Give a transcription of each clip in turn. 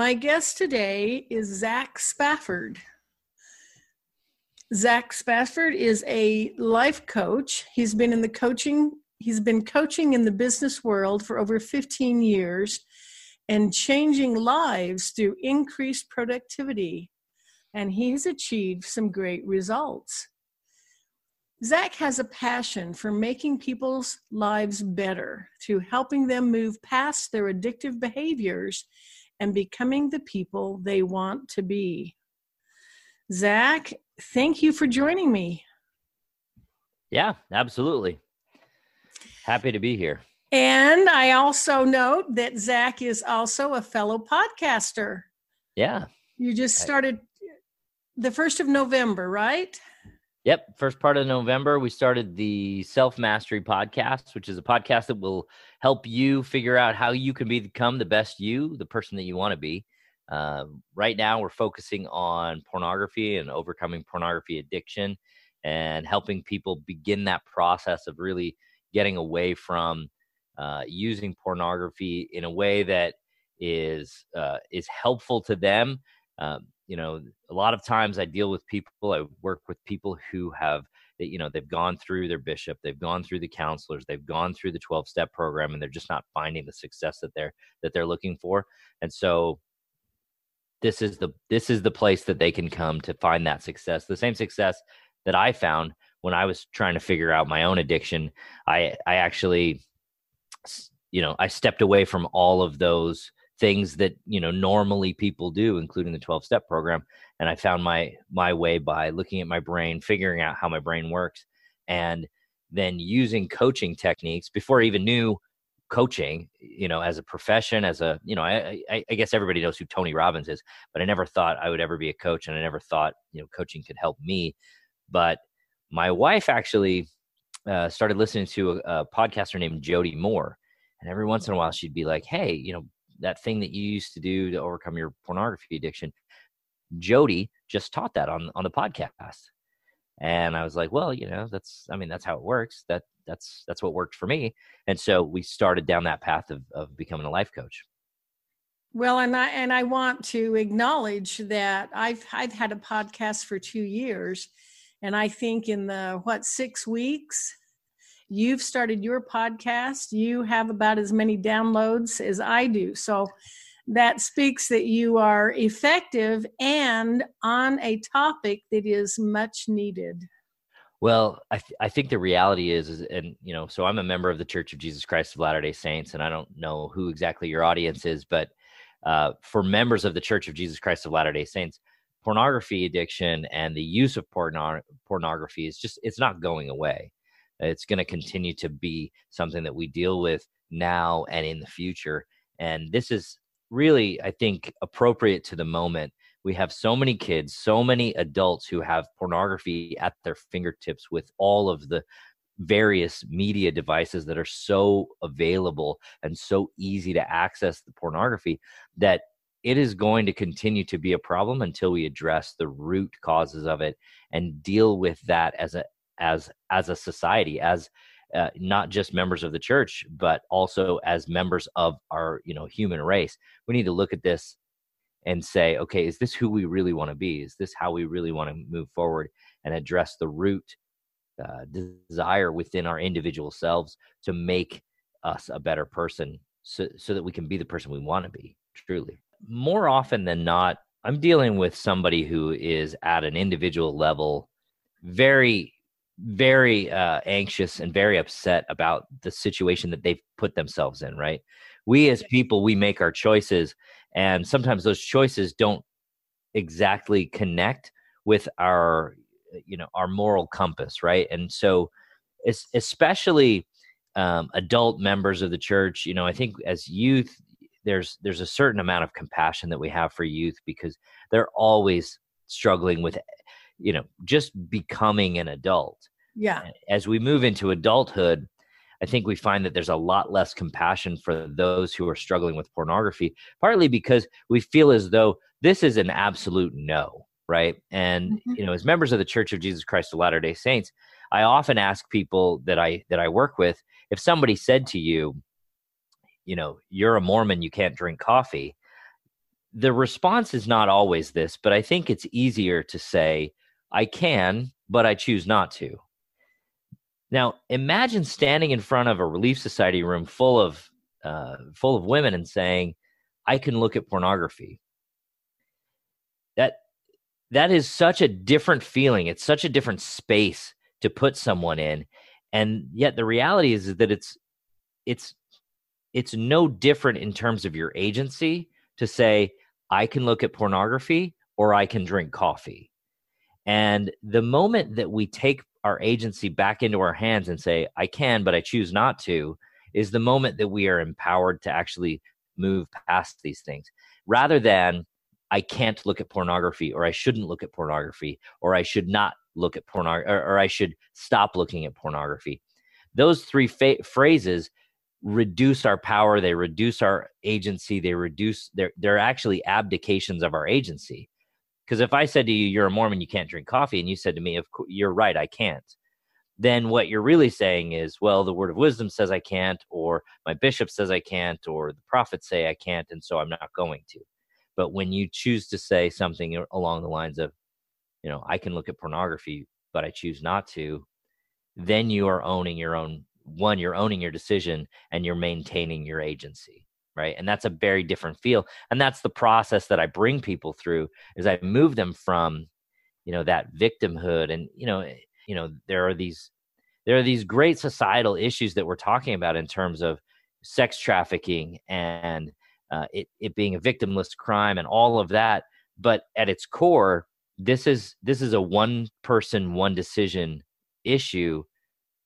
My guest today is Zach Spafford. Zach Spafford is a life coach. He's been in the coaching, he's been coaching in the business world for over 15 years and changing lives through increased productivity. And he's achieved some great results. Zach has a passion for making people's lives better through helping them move past their addictive behaviors and becoming the people they want to be. Zach, thank you for joining me. Yeah, absolutely. Happy to be here. And I also note that Zach is also a fellow podcaster. Yeah. You just started the 1st of November, right? Yep. First part of November, we started the Self Mastery Podcast, which is a podcast that will help you figure out how you can become the best you, the person that you want to be. Uh, right now, we're focusing on pornography and overcoming pornography addiction and helping people begin that process of really getting away from uh, using pornography in a way that is uh, is helpful to them. You know, a lot of times I deal with people. I work with people who have, eh, you know, they've gone through their bishop, they've gone through the counselors, they've gone through the twelve step program, and they're just not finding the success that they're that they're looking for. And so, this is the this is the place that they can come to find that success, the same success that I found when I was trying to figure out my own addiction. I I actually you know i stepped away from all of those things that you know normally people do including the 12 step program. And i found my my way by looking at my brain figuring out how my brain works and then using coaching techniques before i even knew coaching you know as a profession as a you know I, I, I guess everybody knows who tony robbins is but i never thought i would ever be a coach and i never thought you know coaching could help me. But my wife actually uh, started listening to a, a podcaster named jody moore and every once in a while, she'd be like, Hey, you know, that thing that you used to do to overcome your pornography addiction, Jody just taught that on, on the podcast. And I was like, well, you know, that's, I mean, that's how it works. That, that's, that's what worked for me. And so we started down that path of, of becoming a life coach. Well, and I, and I want to acknowledge that I've, I've had a podcast for two years. And I think in the, what, six weeks, You've started your podcast. You have about as many downloads as I do. So that speaks that you are effective and on a topic that is much needed. Well, I, th- I think the reality is, is, and you know, so I'm a member of the Church of Jesus Christ of Latter day Saints, and I don't know who exactly your audience is, but uh, for members of the Church of Jesus Christ of Latter day Saints, pornography addiction and the use of porno- pornography is just, it's not going away. It's going to continue to be something that we deal with now and in the future. And this is really, I think, appropriate to the moment. We have so many kids, so many adults who have pornography at their fingertips with all of the various media devices that are so available and so easy to access the pornography that it is going to continue to be a problem until we address the root causes of it and deal with that as a as as a society as uh, not just members of the church but also as members of our you know human race. We need to look at this and say okay is this who we really want to be? Is this how we really want to move forward and address the root uh, desire within our individual selves to make us a better person so, so that we can be the person we want to be truly? More often than not i'm dealing with somebody who is at an individual level very very uh, anxious and very upset about the situation that they've put themselves in right? We as people we make our choices and sometimes those choices don't exactly connect with our you know our moral compass right? And so it's especially um, adult members of the church you know i think as youth there's there's a certain amount of compassion that we have for youth because they're always struggling with you know just becoming an adult yeah. As we move into adulthood i think we find that there's a lot less compassion for those who are struggling with pornography partly because we feel as though this is an absolute no right? And mm-hmm. you know as members of the church of jesus christ of latter day saints i often ask people that i that i work with if somebody said to you you know you're a mormon you can't drink coffee the response is not always this but i think it's easier to say i can but i choose not to now imagine standing in front of a relief society room full of uh, full of women and saying i can look at pornography. That that is such a different feeling. It's such a different space to put someone in. And yet the reality is, is that it's it's it's no different in terms of your agency to say i can look at pornography or i can drink coffee. And the moment that we take our agency back into our hands and say i can but i choose not to is the moment that we are empowered to actually move past these things rather than i can't look at pornography or i shouldn't look at pornography or i should not look at pornography or, or, I should stop looking at pornography. Those three fa- phrases reduce our power, they reduce our agency, they reduce they're they're actually abdications of our agency. Because if I said to you, "You're a Mormon, you can't drink coffee," and you said to me, "Of you're right, I can't," then what you're really saying is, "Well, the Word of Wisdom says I can't, or my bishop says I can't, or the prophets say I can't, and so I'm not going to." But when you choose to say something along the lines of, you know, I can look at pornography, but I choose not to, then you are owning your own one, you're owning your decision and you're maintaining your agency. Right. And that's a very different feel. And that's the process that I bring people through is I move them from, you know, that victimhood. And, you know, eh, you know, there are these there are these great societal issues that we're talking about in terms of sex trafficking and uh, it, it being a victimless crime and all of that. But at its core, this is this is a one person one decision issue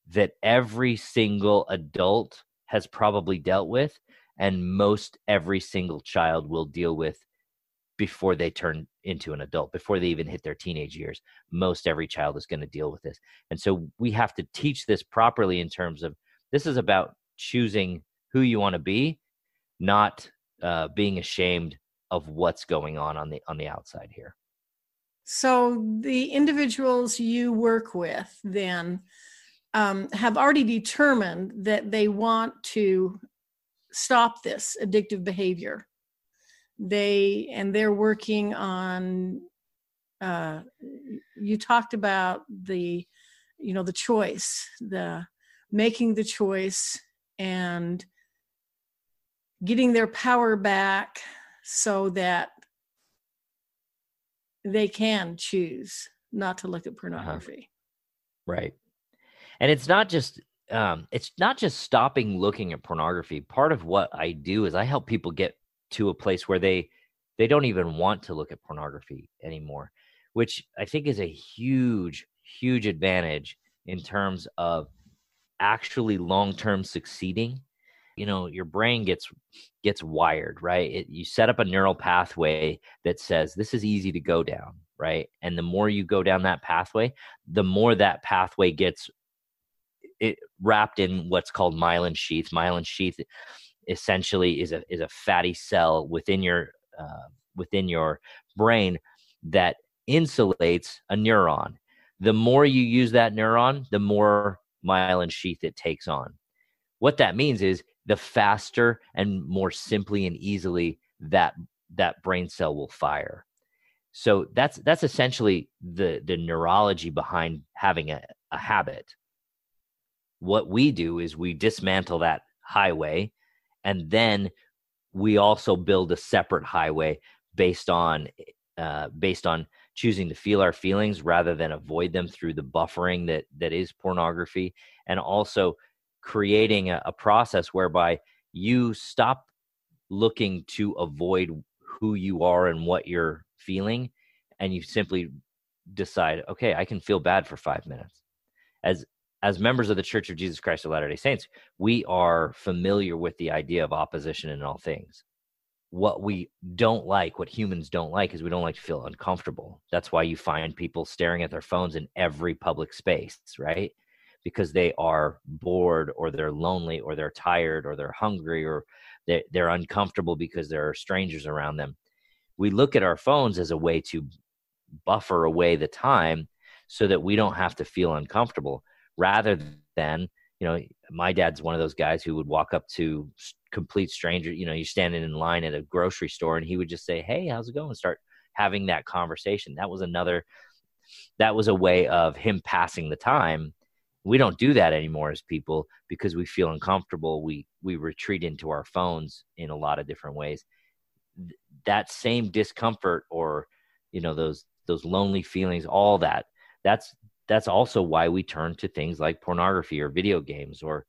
that every single adult has probably dealt with and most every single child will deal with before they turn into an adult before they even hit their teenage years. Most every child is going to deal with this. And so we have to teach this properly in terms of this is about choosing who you want to be not uh, being ashamed of what's going on on the on the outside here. So the individuals you work with then um, have already determined that they want to stop this addictive behavior. They and they're working on. Uh, you talked about the, you know, the choice, the making the choice and getting their power back so that they can choose not to look at uh-huh. pornography. Uh-huh. Right. And it's not just um it's not just stopping looking at pornography. Part of what I do is I help people get to a place where they they don't even want to look at pornography anymore, which I think is a huge huge advantage in terms of actually long-term succeeding. You know your brain gets gets wired right? It, you set up a neural pathway that says this is easy to go down right? And the more you go down that pathway the more that pathway gets it wrapped in what's called myelin sheath. Myelin sheath essentially is a is a fatty cell within your uh, within your brain that insulates a neuron. The more you use that neuron the more myelin sheath it takes on. What that means is the faster and more simply and easily that that brain cell will fire. So that's that's essentially the the neurology behind having a, a habit what we do is we dismantle that highway and then we also build a separate highway based on uh, based on choosing to feel our feelings rather than avoid them through the buffering that that is pornography and also creating a, a process whereby you stop looking to avoid who you are and what you're feeling and you simply decide okay i can feel bad for five minutes. As as members of the Church of Jesus Christ of Latter day Saints, we are familiar with the idea of opposition in all things. What we don't like, what humans don't like, is we don't like to feel uncomfortable. That's why you find people staring at their phones in every public space, right? Because they are bored or they're lonely or they're tired or they're hungry or they're, they're uncomfortable because there are strangers around them. We look at our phones as a way to buffer away the time so that we don't have to feel uncomfortable rather than you know my dad's one of those guys who would walk up to complete stranger you know you're standing in line at a grocery store and he would just say hey how's it going? Start having that conversation. That was another that was a way of him passing the time. We don't do that anymore as people because we feel uncomfortable. We we retreat into our phones in a lot of different ways. That same discomfort or you know those those lonely feelings all that that's that's also why we turn to things like pornography or video games or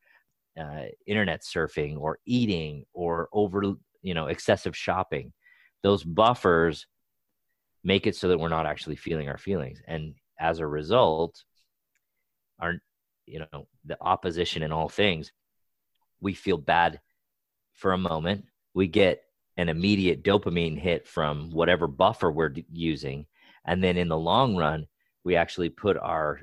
uh, internet surfing or eating or over you know excessive shopping. Those buffers make it so that we're not actually feeling our feelings. And as a result our you know the opposition in all things we feel bad for a moment. We get an immediate dopamine hit from whatever buffer we're using. And then in the long run we actually put our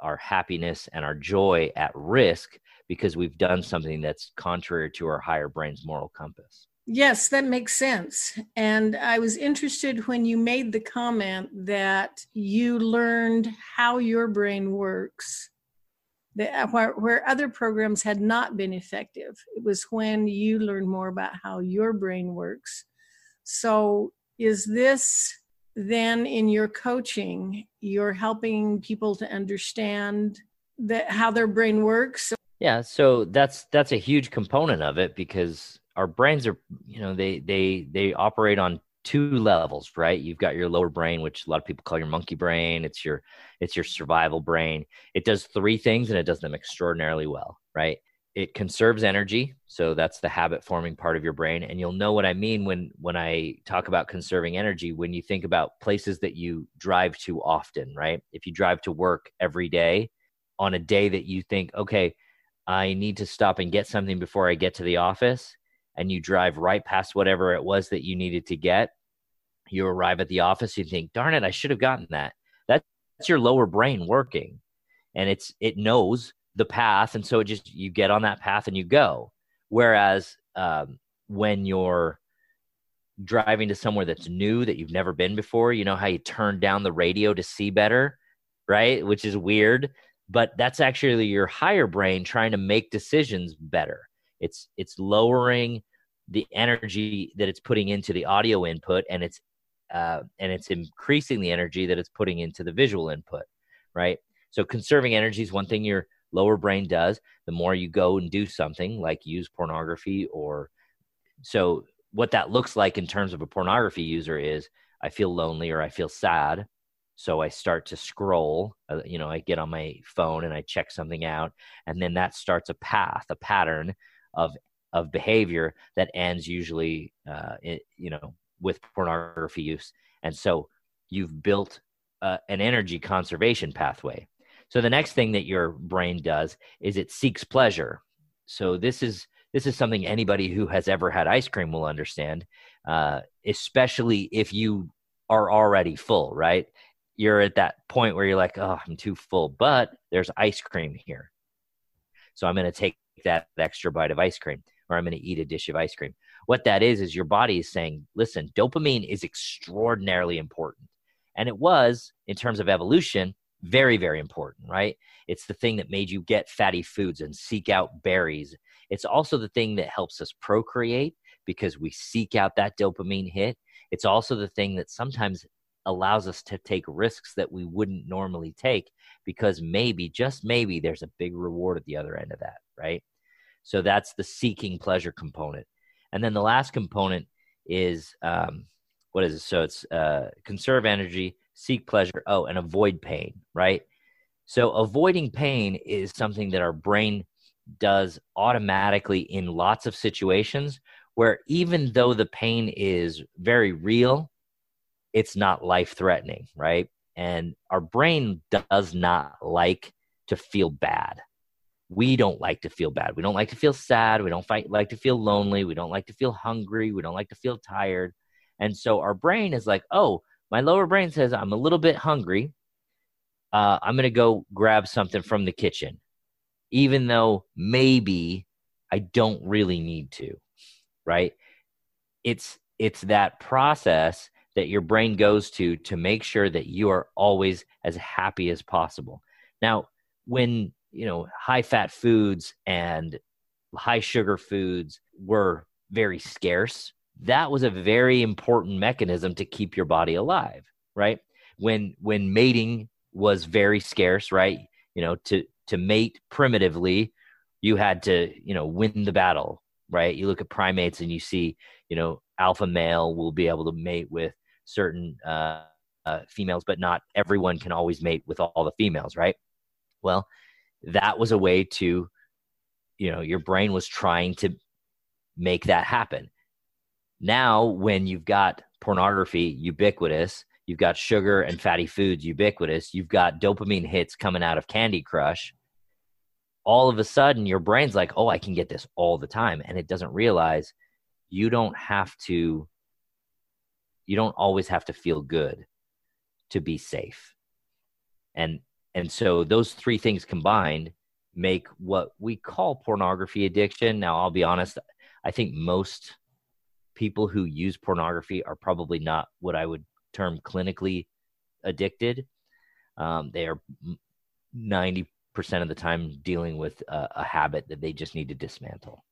our happiness and our joy at risk because we've done something that's contrary to our higher brain's moral compass. Yes, that makes sense. And I was interested when you made the comment that you learned how your brain works, that uh, where, where other programs had not been effective. It was when you learned more about how your brain works. So, is this then in your coaching you're helping people to understand that how their brain works. Yeah so that's that's a huge component of it because our brains are you know they they they operate on two levels right? You've got your lower brain which a lot of people call your monkey brain. It's your it's your survival brain. It does three things and it does them extraordinarily well right it conserves energy so that's the habit forming part of your brain. And you'll know what i mean when when i talk about conserving energy when you think about places that you drive to often right? If you drive to work every day on a day that you think okay i need to stop and get something before i get to the office and you drive right past whatever it was that you needed to get you arrive at the office you think darn it i should have gotten that. That's your lower brain working. And it's it knows the path and so it just you get on that path and you go. Whereas um, when you're driving to somewhere that's new that you've never been before you know how you turn down the radio to see better right? Which is weird but that's actually your higher brain trying to make decisions better. It's it's lowering the energy that it's putting into the audio input and it's uh, and it's increasing the energy that it's putting into the visual input right? So conserving energy is one thing you're lower brain does the more you go and do something like use pornography or so what that looks like in terms of a pornography user is i feel lonely or i feel sad so i start to scroll uh, you know i get on my phone and i check something out and then that starts a path a pattern of of behavior that ends usually uh, it, you know with pornography use and so you've built uh, an energy conservation pathway so the next thing that your brain does is it seeks pleasure. So this is this is something anybody who has ever had ice cream will understand, uh, especially if you are already full. Right, you're at that point where you're like, oh, I'm too full, but there's ice cream here, so I'm going to take that extra bite of ice cream, or I'm going to eat a dish of ice cream. What that is is your body is saying, listen, dopamine is extraordinarily important, and it was in terms of evolution very very important right? It's the thing that made you get fatty foods and seek out berries. It's also the thing that helps us procreate because we seek out that dopamine hit. It's also the thing that sometimes allows us to take risks that we wouldn't normally take because maybe just maybe there's a big reward at the other end of that right? So that's the seeking pleasure component. And then the last component is um, what is it? So it's uh, conserve energy seek pleasure, oh, and avoid pain, right? So avoiding pain is something that our brain does automatically in lots of situations where even though the pain is very real, it's not life threatening, right? And our brain does not like to feel bad. We don't like to feel bad. We don't like to feel sad. We don't fight, like to feel lonely. We don't like to feel hungry. We don't like to feel tired. And so our brain is like, oh, my lower brain says I'm a little bit hungry. Uh, I'm going to go grab something from the kitchen, even though maybe I don't really need to, right? It's it's that process that your brain goes to to make sure that you are always as happy as possible. Now, when you know high fat foods and high sugar foods were very scarce, that was a very important mechanism to keep your body alive, right? When when mating was very scarce, right? You know, to to mate primitively, you had to, you know, win the battle, right? You look at primates and you see, you know, alpha male will be able to mate with certain uh, uh, females, but not everyone can always mate with all the females, right? Well, that was a way to, you know, your brain was trying to make that happen. Now, when you've got pornography ubiquitous, you've got sugar and fatty foods ubiquitous, you've got dopamine hits coming out of Candy Crush, all of a sudden your brain's like, oh, I can get this all the time. And it doesn't realize you don't have to you don't always have to feel good to be safe and and so those three things combined make what we call pornography addiction now i'll be honest i think most people who use pornography are probably not what i would term clinically addicted um, they are 90% of the time dealing with a, a habit that they just need to dismantle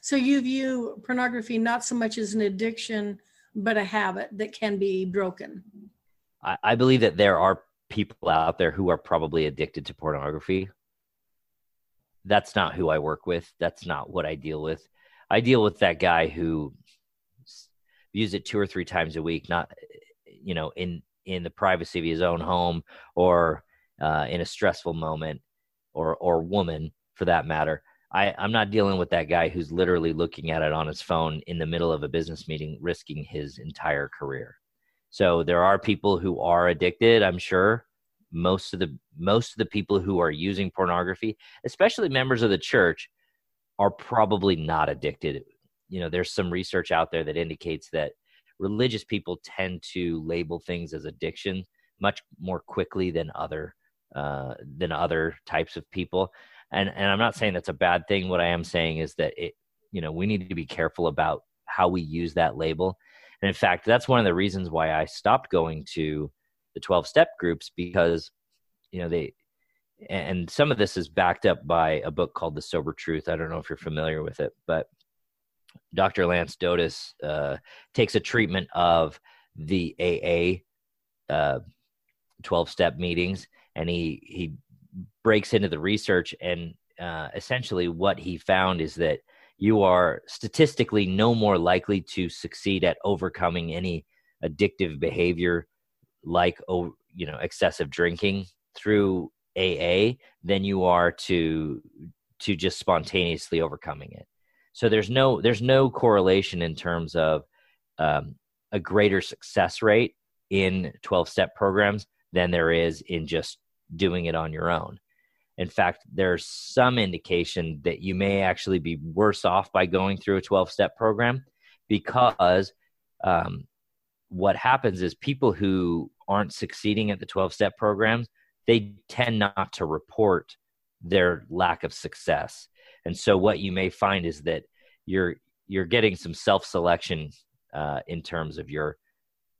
so you view pornography not so much as an addiction but a habit that can be broken. I, I believe that there are people out there who are probably addicted to pornography. That's not who I work with. That's not what I deal with. I deal with that guy who views it two or three times a week, not you know in in the privacy of his own home or uh, in a stressful moment, or or woman for that matter. I, I'm not dealing with that guy who's literally looking at it on his phone in the middle of a business meeting, risking his entire career. So there are people who are addicted, I'm sure. Most of the most of the people who are using pornography, especially members of the church, are probably not addicted. You know, there's some research out there that indicates that religious people tend to label things as addiction much more quickly than other uh, than other types of people. And and i'm not saying that's a bad thing. What i am saying is that it you know we need to be careful about how we use that label. And in fact that's one of the reasons why i stopped going to the 12 step groups because you know they and some of this is backed up by a book called the sober truth. I don't know if you're familiar with it but dr lance Dodes uh, takes a treatment of the aa uh, 12 step meetings and he he breaks into the research and uh, essentially what he found is that you are statistically no more likely to succeed at overcoming any addictive behavior like oh, you know excessive drinking through AA than you are to to just spontaneously overcoming it. So there's no there's no correlation in terms of um, a greater success rate in 12 step programs than there is in just doing it on your own. In fact, there's some indication that you may actually be worse off by going through a 12 step program because um, what happens is people who aren't succeeding at the 12 step programs, they tend not to report their lack of success. And so what you may find is that you're you're getting some self selection uh, in terms of your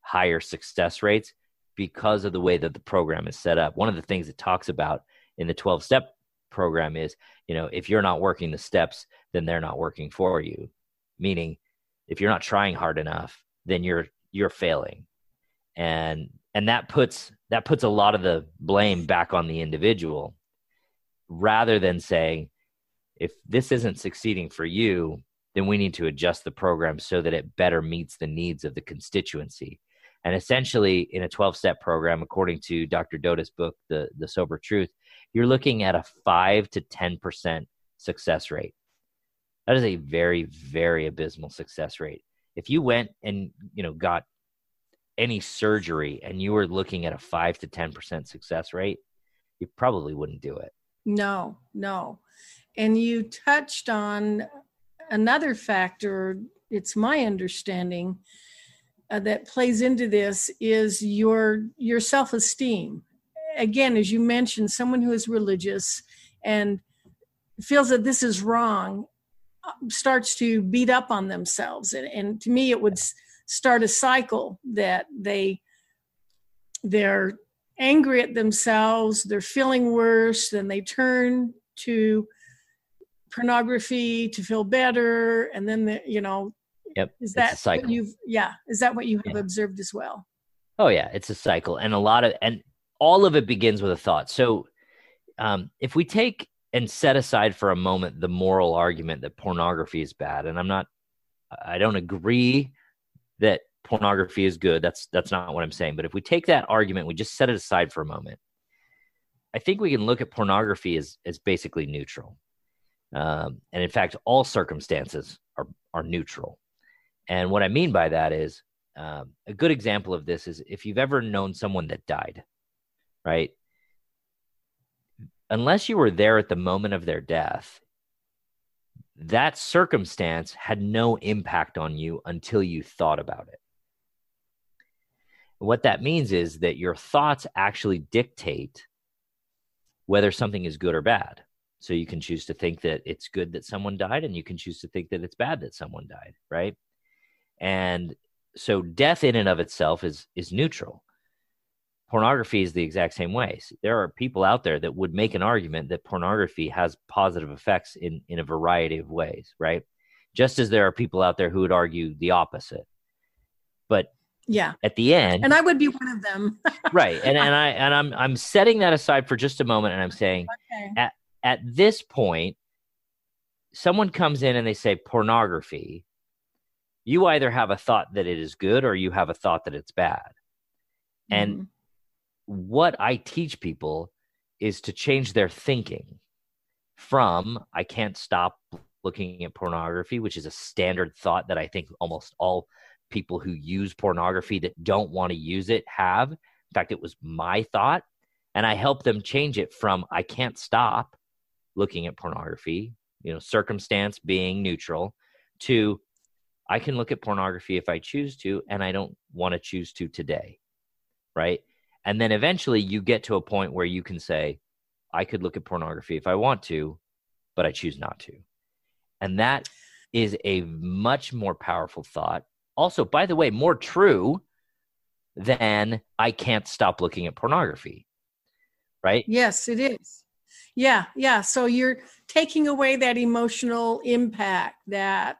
higher success rates because of the way that the program is set up. One of the things it talks about in the 12 step program is, you know, if you're not working the steps, then they're not working for you. Meaning if you're not trying hard enough, then you're you're failing. And and that puts that puts a lot of the blame back on the individual rather than saying if this isn't succeeding for you, then we need to adjust the program so that it better meets the needs of the constituency and essentially, in a 12 step program, according to Dr. Dodes' book, the, the Sober Truth, you're looking at a 5 to 10% success rate. That is a very, very abysmal success rate. If you went and you know got any surgery and you were looking at a 5 to 10% success rate, you probably wouldn't do it. No, no. And you touched on another factor, it's my understanding, uh, that plays into this is your your self-esteem. Again, as you mentioned, someone who is religious and feels that this is wrong uh, starts to beat up on themselves and, and to me it would start a cycle that they they're angry at themselves they're feeling worse then they turn to pornography to feel better and then the, you know yep is that what you've yeah is that what you have yeah. observed as well? Oh yeah it's a cycle and a lot of and all of it begins with a thought. So um, if we take and set aside for a moment the moral argument that pornography is bad and i'm not i don't agree that pornography is good that's that's not what i'm saying but if we take that argument we just set it aside for a moment i think we can look at pornography as as basically neutral um, and in fact all circumstances are are neutral and what i mean by that is um, a good example of this is if you've ever known someone that died right unless you were there at the moment of their death, that circumstance had no impact on you until you thought about it. What that means is that your thoughts actually dictate whether something is good or bad. So you can choose to think that it's good that someone died, and you can choose to think that it's bad that someone died, right? And so death in and of itself is is neutral pornography is the exact same way. There are people out there that would make an argument that pornography has positive effects in in a variety of ways, right? Just as there are people out there who would argue the opposite. But yeah, at the end, and I would be one of them, right? And and I and I'm I'm setting that aside for just a moment, and I'm saying okay. at at this point, someone comes in and they say pornography. You either have a thought that it is good or you have a thought that it's bad. And mm-hmm what I teach people is to change their thinking from I can't stop looking at pornography, which is a standard thought that I think almost all people who use pornography that don't want to use it have. In fact, it was my thought. And I help them change it from I can't stop looking at pornography, you know, circumstance being neutral, to I can look at pornography if I choose to, and I don't want to choose to today. Right. And then eventually you get to a point where you can say, I could look at pornography if I want to, but I choose not to. And that is a much more powerful thought. Also, by the way, more true than I can't stop looking at pornography. Right? Yes, it is. Yeah, yeah. So you're taking away that emotional impact, that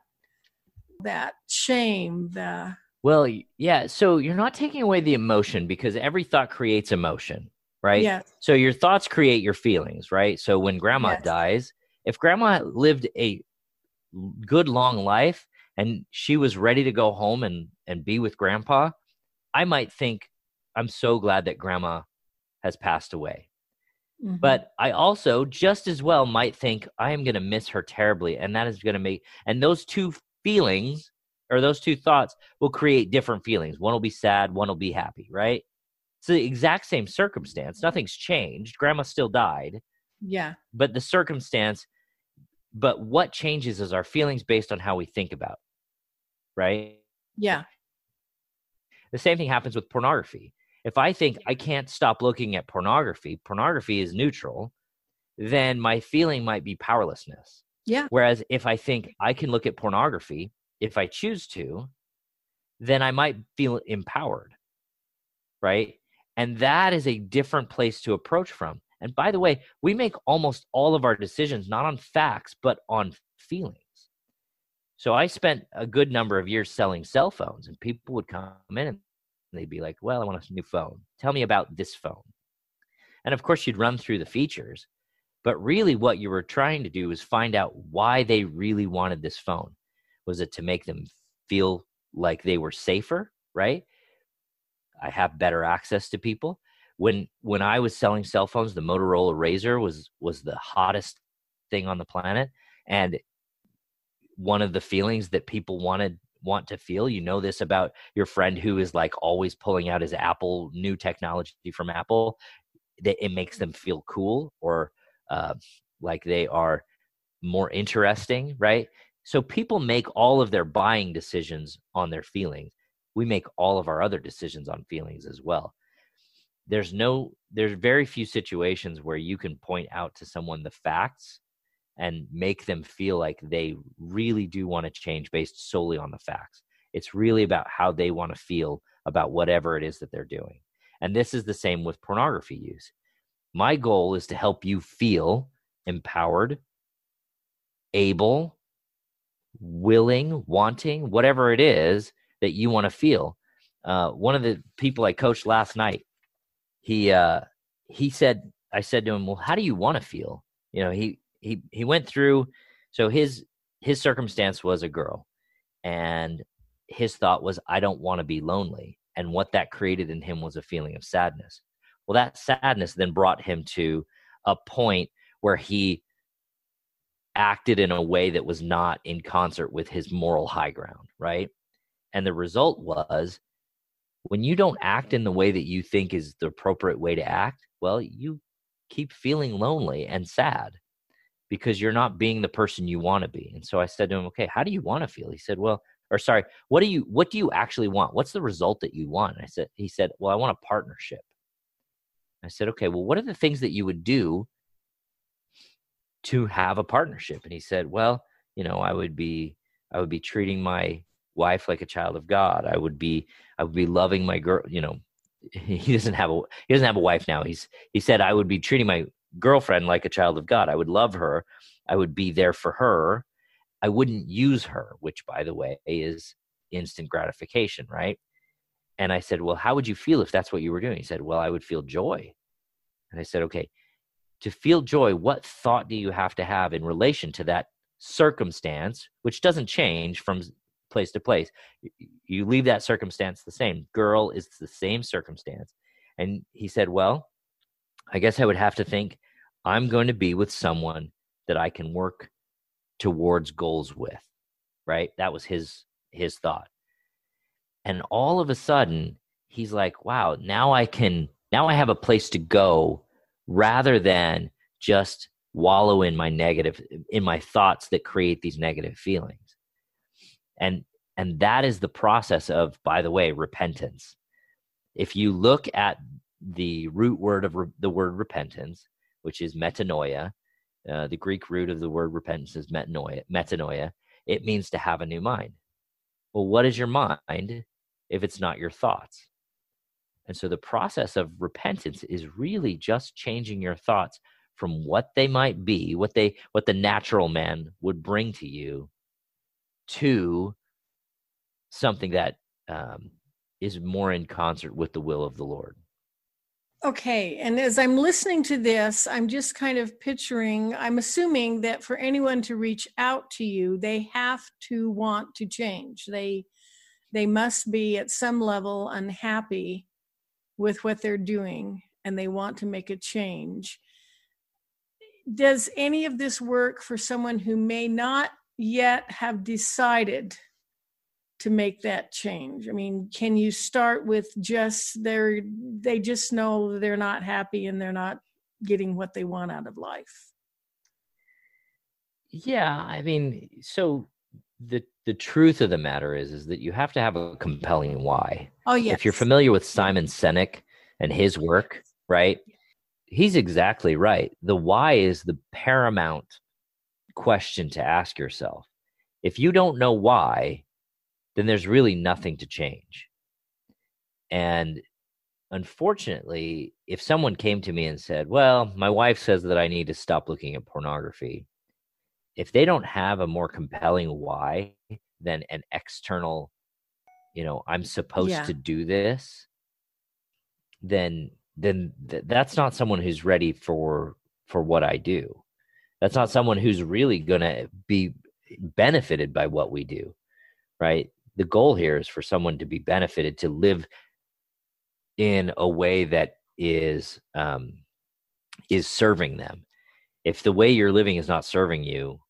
that shame, the well, yeah. So you're not taking away the emotion because every thought creates emotion, right? Yeah. So your thoughts create your feelings, right? So when grandma yes. dies, if grandma lived a good long life and she was ready to go home and and be with grandpa, I might think I'm so glad that grandma has passed away. Mm-hmm. But I also just as well might think I am going to miss her terribly and that is going to make and those two feelings or those two thoughts will create different feelings. One will be sad, one will be happy, right? It's the exact same circumstance. Nothing's changed. Grandma still died. Yeah. But the circumstance, but what changes is our feelings based on how we think about, right? Yeah. The same thing happens with pornography. If I think I can't stop looking at pornography, pornography is neutral, then my feeling might be powerlessness. Yeah. Whereas if I think I can look at pornography if I choose to, then I might feel empowered. Right. And that is a different place to approach from. And by the way, we make almost all of our decisions not on facts, but on feelings. So I spent a good number of years selling cell phones, and people would come in and they'd be like, Well, I want a new phone. Tell me about this phone. And of course, you'd run through the features, but really what you were trying to do was find out why they really wanted this phone. Was it to make them feel like they were safer, right? I have better access to people. When when I was selling cell phones, the Motorola RAZR was was the hottest thing on the planet and one of the feelings that people wanted want to feel you know this about your friend who is like always pulling out his apple new technology from apple that it makes them feel cool or uh, like they are more interesting, right? So people make all of their buying decisions on their feelings. We make all of our other decisions on feelings as well. There's no, there's very few situations where you can point out to someone the facts and make them feel like they really do want to change based solely on the facts. It's really about how they want to feel about whatever it is that they're doing. And this is the same with pornography use. My goal is to help you feel empowered, able, willing, wanting, whatever it is that you want to feel. Uh, one of the people I coached last night, he uh, he said, I said to him, "Well, how do you want to feel?" You know, he he he went through. So his his circumstance was a girl, and his thought was, "I don't want to be lonely," and what that created in him was a feeling of sadness. Well, that sadness then brought him to a point where he acted in a way that was not in concert with his moral high ground, right? And the result was when you don't act in the way that you think is the appropriate way to act, well, you keep feeling lonely and sad because you're not being the person you want to be. And so I said to him, "Okay, how do you want to feel?" He said, "Well, or sorry, what do you what do you actually want? What's the result that you want?" And I said he said, "Well, I want a partnership." I said, "Okay, well, what are the things that you would do to have a partnership?" And he said, "Well, you know, I would be I would be treating my wife like a child of God. I would be I would be loving my girl, you know, he doesn't have a he doesn't have a wife now. He's he said I would be treating my girlfriend like a child of God. I would love her. I would be there for her. I wouldn't use her, which by the way is instant gratification, right? And I said, Well, how would you feel if that's what you were doing? He said, Well, I would feel joy. And I said, Okay, to feel joy, what thought do you have to have in relation to that circumstance, which doesn't change from place to place? You leave that circumstance the same. Girl is the same circumstance. And he said, Well, I guess I would have to think I'm going to be with someone that I can work towards goals with. Right? That was his his thought. And all of a sudden, he's like, wow, now I can now I have a place to go rather than just wallow in my negative in my thoughts that create these negative feelings. And and that is the process of by the way repentance. If you look at the root word of re- the word repentance, which is metanoia. Uh, the Greek root of the word repentance is metanoia. Metanoia. It means to have a new mind. Well, what is your mind if it's not your thoughts? And so the process of repentance is really just changing your thoughts from what they might be, what they what the natural man would bring to you, to something that um, is more in concert with the will of the Lord. Okay. And as I'm listening to this, I'm just kind of picturing, I'm assuming that for anyone to reach out to you, they have to want to change. They they must be at some level unhappy with what they're doing and they want to make a change. Does any of this work for someone who may not yet have decided to make that change? I mean, can you start with just they're they just know they're not happy and they're not getting what they want out of life? Yeah, I mean, so the the truth of the matter is is that you have to have a compelling why. Oh yeah. If you're familiar with Simon Sinek and his work, right? He's exactly right. The why is the paramount question to ask yourself. If you don't know why, then there's really nothing to change. And unfortunately, if someone came to me and said, Well, my wife says that I need to stop looking at pornography, if they don't have a more compelling why than an external, you know, I'm supposed yeah. to do this, then then th- that's not someone who's ready for for what I do. That's not someone who's really going to be benefited by what we do, right? The goal here is for someone to be benefited to live in a way that is um, is serving them. If the way you're living is not serving you,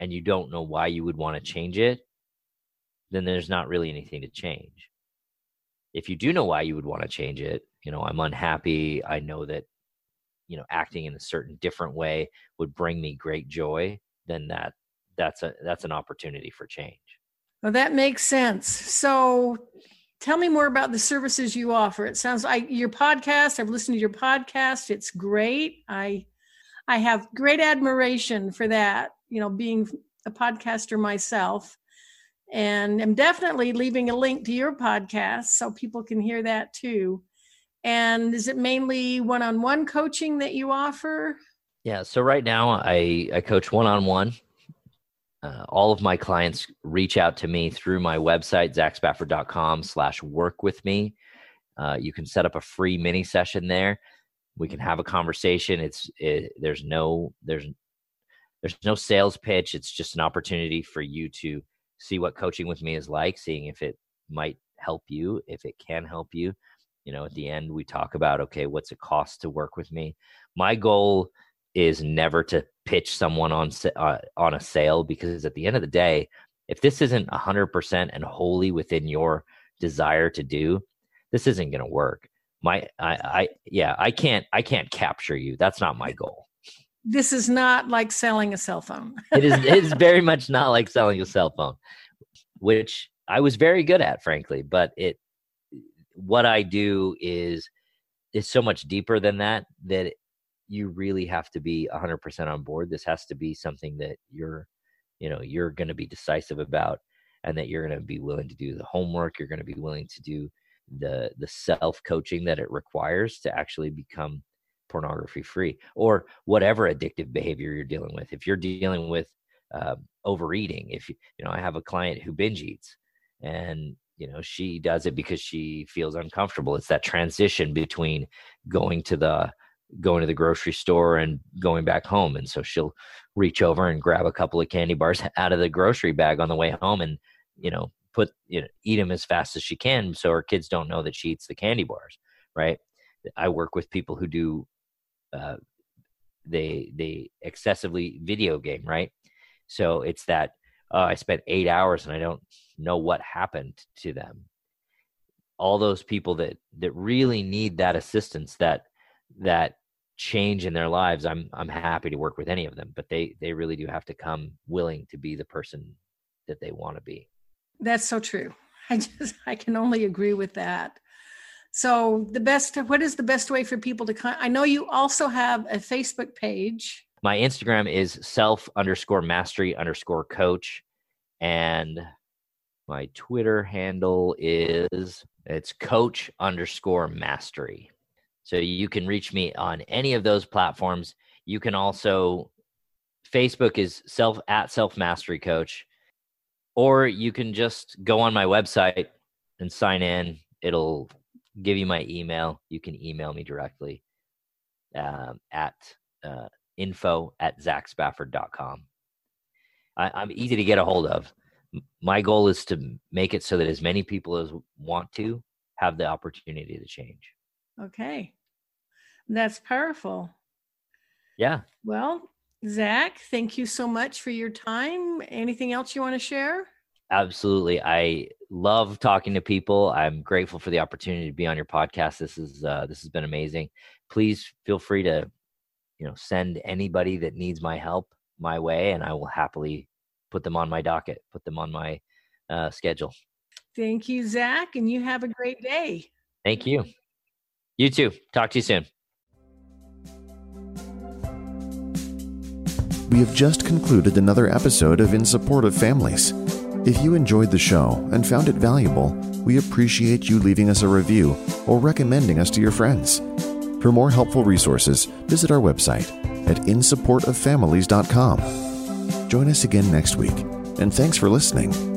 and you don't know why you would want to change it, then there's not really anything to change. If you do know why you would want to change it, you know, I'm unhappy. I know that you know acting in a certain different way would bring me great joy then that that's a that's an opportunity for change well that makes sense. So tell me more about the services you offer. It sounds like your podcast i've listened to your podcast. It's great. I i have great admiration for that you know being a podcaster myself. And i'm definitely leaving a link to your podcast so people can hear that too. And is it mainly one-on-one coaching that you offer? Yeah so right now i i coach one-on-one uh, all of my clients reach out to me through my website zachspafford.com slash work with me. Uh, you can set up a free mini session there. We can have a conversation. It's it, there's no there's there's no sales pitch. It's just an opportunity for you to see what coaching with me is like seeing if it might help you if it can help you. You know at the end we talk about okay what's it cost to work with me? My goal is never to pitch someone on uh, on a sale because at the end of the day if this isn't 100% and wholly within your desire to do this isn't going to work. My I, I yeah i can't i can't capture you. That's not my goal. This is not like selling a cell phone. It is it is very much not like selling a cell phone which i was very good at frankly but it what I do is is so much deeper than that that you really have to be 100% on board. This has to be something that you're you know you're going to be decisive about and that you're going to be willing to do the homework you're going to be willing to do the the self coaching that it requires to actually become pornography free or whatever addictive behavior you're dealing with if you're dealing with uh, overeating if you, you know i have a client who binge eats and you know she does it because she feels uncomfortable it's that transition between going to the going to the grocery store and going back home. And so she'll reach over and grab a couple of candy bars out of the grocery bag on the way home and you know put you know eat them as fast as she can so her kids don't know that she eats the candy bars right? I work with people who do uh, they they excessively video game right? So it's that uh, I spent eight hours and I don't know what happened to them. All those people that that really need that assistance, that that change in their lives, I'm I'm happy to work with any of them, but they they really do have to come willing to be the person that they want to be. That's so true. I just I can only agree with that. So the best what is the best way for people to come I know you also have a Facebook page my Instagram is self underscore mastery underscore coach. And my Twitter handle is it's coach underscore mastery. So you can reach me on any of those platforms. You can also Facebook is self at self mastery coach, or you can just go on my website and sign in. It'll give you my email. You can email me directly um, at uh, info at zachspafford.com. I, I'm easy to get a hold of. My goal is to make it so that as many people as want to have the opportunity to change. Okay. That's powerful. Yeah. Well, Zach, thank you so much for your time. Anything else you want to share? Absolutely. I love talking to people. I'm grateful for the opportunity to be on your podcast. This is uh, this has been amazing. Please feel free to you know send anybody that needs my help my way and i will happily put them on my docket put them on my uh, schedule thank you zach and you have a great day thank you you too talk to you soon we have just concluded another episode of in support of families if you enjoyed the show and found it valuable we appreciate you leaving us a review or recommending us to your friends for more helpful resources, visit our website at insupportoffamilies.com. Join us again next week, and thanks for listening.